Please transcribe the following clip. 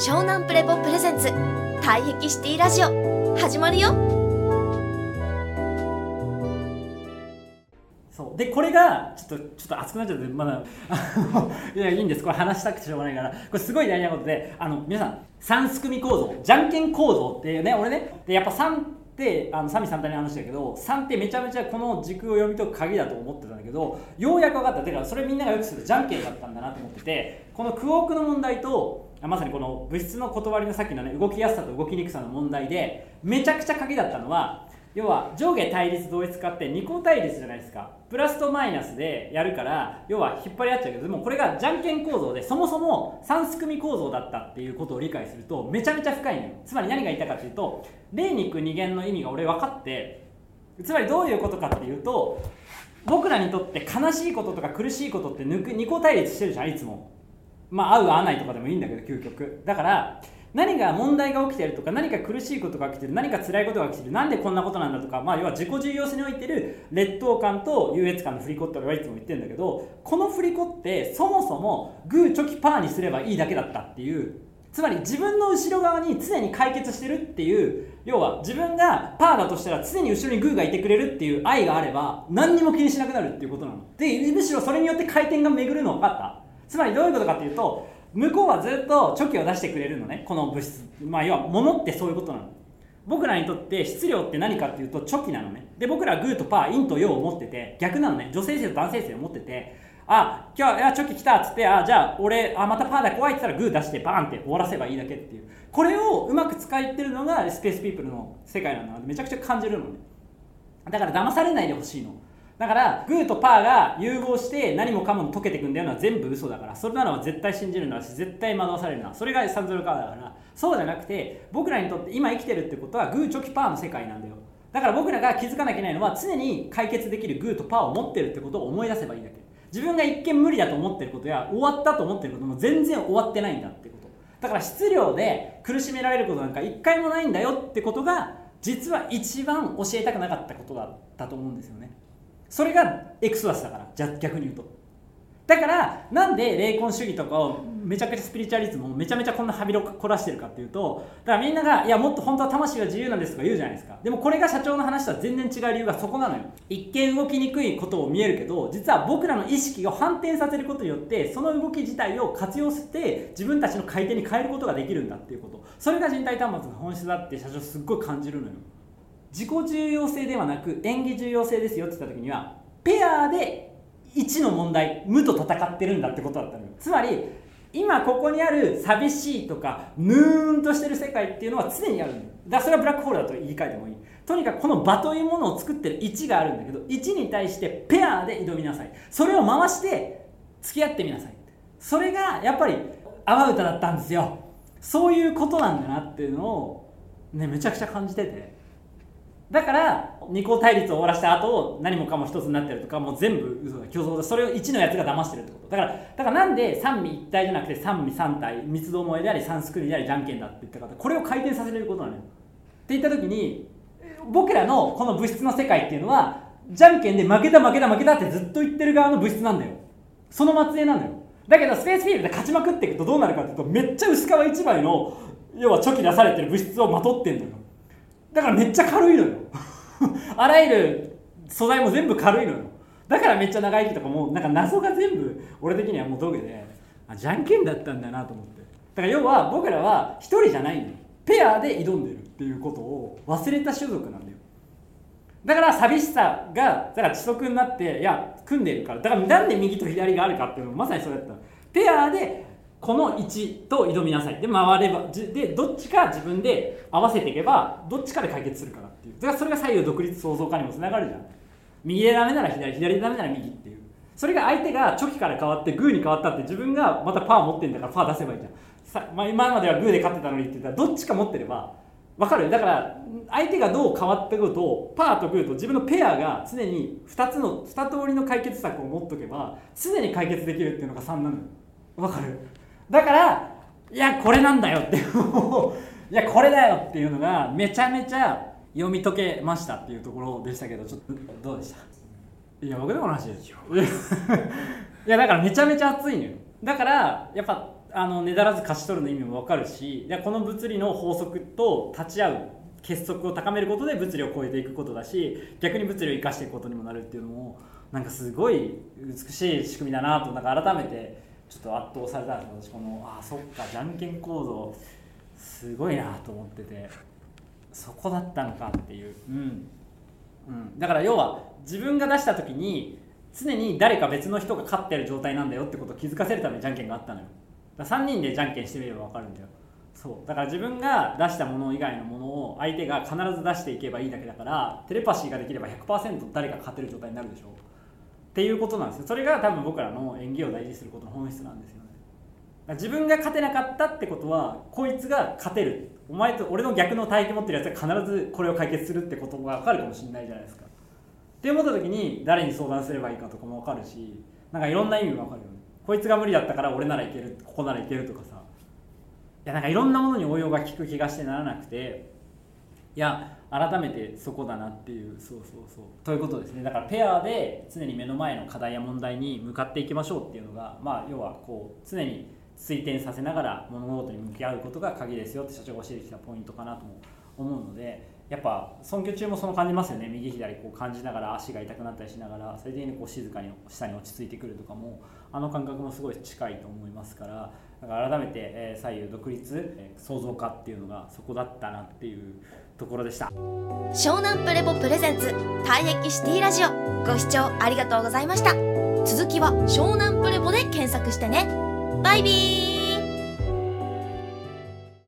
湘南プレポプレゼンツ。退癖シティラジオ。始まるよ。そう。でこれがちょっとちょっと熱くなっちゃってまだいやいいんです。これ話したくてしょうがないから。これすごい大事なことであの皆さん3組構造。じゃんけん構造っていうね俺ね。でやっぱ3ってあのサミ三体に話したけど3ってめちゃめちゃこの軸を読み解く鍵だと思ってたんだけどようやく分かった。てからそれみんながよくするじゃんけんだったんだなと思っててこのクォークの問題とまさにこの物質の断りのさっきのね動きやすさと動きにくさの問題でめちゃくちゃ鍵だったのは要は上下対立同一化って二項対立じゃないですか。プラスとマイナスでやるから要は引っ張り合っちゃうけどでもこれがじゃんけん構造でそもそも3組構造だったっていうことを理解するとめちゃめちゃ深いのよ。つまり何が言いたいかというと例肉二元の意味が俺分かってつまりどういうことかっていうと僕らにとって悲しいこととか苦しいことって二項対立してるじゃんいつも。まあ合う合わないとかでもいいんだけど究極。だから何が問題が起きてるとか何か苦しいことが起きてる何か辛いことが起きてるなんでこんなことなんだとか、まあ、要は自己重要性においてる劣等感と優越感の振り子って俺はいつも言ってるんだけどこの振り子ってそもそもグーチョキパーにすればいいだけだったっていうつまり自分の後ろ側に常に解決してるっていう要は自分がパーだとしたら常に後ろにグーがいてくれるっていう愛があれば何にも気にしなくなるっていうことなの。でむしろそれによって回転が巡るの分かった。つまりどういうことかっていうと向こうはずっとチョキを出してくれるのねこの物質。まあ要は物ってそういうことなの。僕らにとって質量って何かっていうとチョキなのね。で僕らはグーとパー陰と陽を持ってて逆なのね。女性性と男性性を持っててあ今日いやチョキ来たっつってあじゃあ俺あまたパーだ怖いって言ったらグー出してバーンって終わらせばいいだけっていう。これをうまく使いってるのがスペースピープルの世界なのでめちゃくちゃ感じるのね。だから騙されないでほしいの。だからグーとパーが融合して何もかも解けていくんだよのは全部嘘だから。それなのは絶対信じるのはし絶対惑わされるのはそれがサンズルカーだから。そうじゃなくて僕らにとって今生きてるってことはグーチョキパーの世界なんだよ。だから僕らが気づかなきゃいけないのは常に解決できるグーとパーを持ってるってことを思い出せばいいだけ。自分が一見無理だと思ってることや終わったと思ってることも全然終わってないんだってこと。だから質量で苦しめられることなんか一回もないんだよってことが実は一番教えたくなかったことだったと思うんですよね。それがエクソダスだからじゃ逆に言うと。だからなんで霊魂主義とかをめちゃくちゃスピリチュアリズムをめちゃめちゃこんなはびろ凝らしてるかっていうとだからみんながいやもっと本当は魂は自由なんですとか言うじゃないですか。でもこれが社長の話とは全然違う理由がそこなのよ。一見動きにくいことを見えるけど実は僕らの意識を反転させることによってその動き自体を活用して自分たちの回転に変えることができるんだっていうこと。それが人体端末の本質だって社長すっごい感じるのよ。自己重要性ではなく演技重要性ですよって言った時にはペアで1の問題無と戦ってるんだってことだったのよ。つまり今ここにある寂しいとかヌーンとしてる世界っていうのは常にあるんだだからそれはブラックホールだと言い換えてもいい。とにかくこの場というものを作ってる1があるんだけど1に対してペアで挑みなさい。それを回して付き合ってみなさい。それがやっぱり阿波歌だったんですよ。そういうことなんだなっていうのをねめちゃくちゃ感じてて。だから二項対立を終わらせた後何もかも一つになってるとかもう全部嘘だ。虚像だ。それを1のやつが騙してるってこと。だからだからなんで三味一体じゃなくて三味三体。三つどもえであり三すくりでありじゃんけんだって言ったかこれを回転させることなのよ。って言った時に僕らのこの物質の世界っていうのはじゃんけんで負けた負けた負けたってずっと言ってる側の物質なんだよ。その末裔なのよ。だけどスペースフィールドで勝ちまくっていくとどうなるかっていうとめっちゃ薄皮一枚の要はチョキ出されてる物質をまとってんのよ。だからめっちゃ軽いのよ。あらゆる素材も全部軽いのよ。だからめっちゃ長生きとかもなんか謎が全部俺的にはもう道下であじゃんけんだったんだなと思って。だから要は僕らは一人じゃないのよ。ペアで挑んでるっていうことを忘れた種族なんだよ。だから寂しさがだから遅速になっていや組んでるからだからなんで右と左があるかっていうのもまさにそれだったペアでこの位置と挑みなさい。で回ればでどっちか自分で合わせていけばどっちかで解決するからっていう。だからそれが左右独立創造化にもつながるじゃん。右でダメなら左左でダメなら右っていう。それが相手がチョキから変わってグーに変わったって自分がまたパー持ってんだからパー出せばいいじゃん。さ、まあ、今まではグーで勝ってたのにって言ったらどっちか持ってれば分かるだから相手がどう変わってくるとパーとグーと自分のペアが常に2つの2通りの解決策を持っとけば常に解決できるっていうのが3なの分かる？だからいやこれなんだよっていやこれだよっていうのがめちゃめちゃ読み解けましたっていうところでしたけどちょっとどうでした？いや僕でも話ですよ。いやだからめちゃめちゃ熱いのよ。だからやっぱあのねだらず勝ち取るの意味も分かるしでこの物理の法則と立ち会う結束を高めることで物理を超えていくことだし逆に物理を生かしていくことにもなるっていうのもなんかすごい美しい仕組みだなとなんか改めてちょっと圧倒されたんです私このあそっかじゃんけん構造すごいなと思っててそこだったのかっていう、うん。うん、だから要は自分が出した時に常に誰か別の人が勝ってる状態なんだよってことを気づかせるためにじゃんけんがあったのよ。だ3人でじゃんけんしてみれば分かるんだよ。そう。だから自分が出したもの以外のものを相手が必ず出していけばいいだけだからテレパシーができれば100%誰か勝てる状態になるでしょっていうことなんですよ。それが多分僕らの演技を大事にすることの本質なんですよね。自分が勝てなかったってことはこいつが勝てる。お前と俺の逆の体験持ってるやつが必ずこれを解決するってことが分かるかもしれないじゃないですか。って思った時に誰に相談すればいいかとかも分かるしなんかいろんな意味分かるよね。こいつが無理だったから俺ならいけるここならいけるとかさ。いやなんかいろんなものに応用が効く気がしてならなくて。いや改めてそこだなっていうそうそうそう。ということですね。だからペアで常に目の前の課題や問題に向かっていきましょうっていうのがまあ要はこう常に推定させながら物事に向き合うことが鍵ですよって社長が教えてきたポイントかなとも思うのでやっぱ尊敬中もその感じますよね。右左こう感じながら足が痛くなったりしながらそれでこう静かに下に落ち着いてくるとかもあの感覚もすごい近いと思いますからだから改めて、え、左右独立、え、創造化っていうのがそこだったなっていうところでした。湘南プレボプレゼンツ退役シティラジオ。ご視聴ありがとうございました。続きは湘南プレボで検索してね。バイビー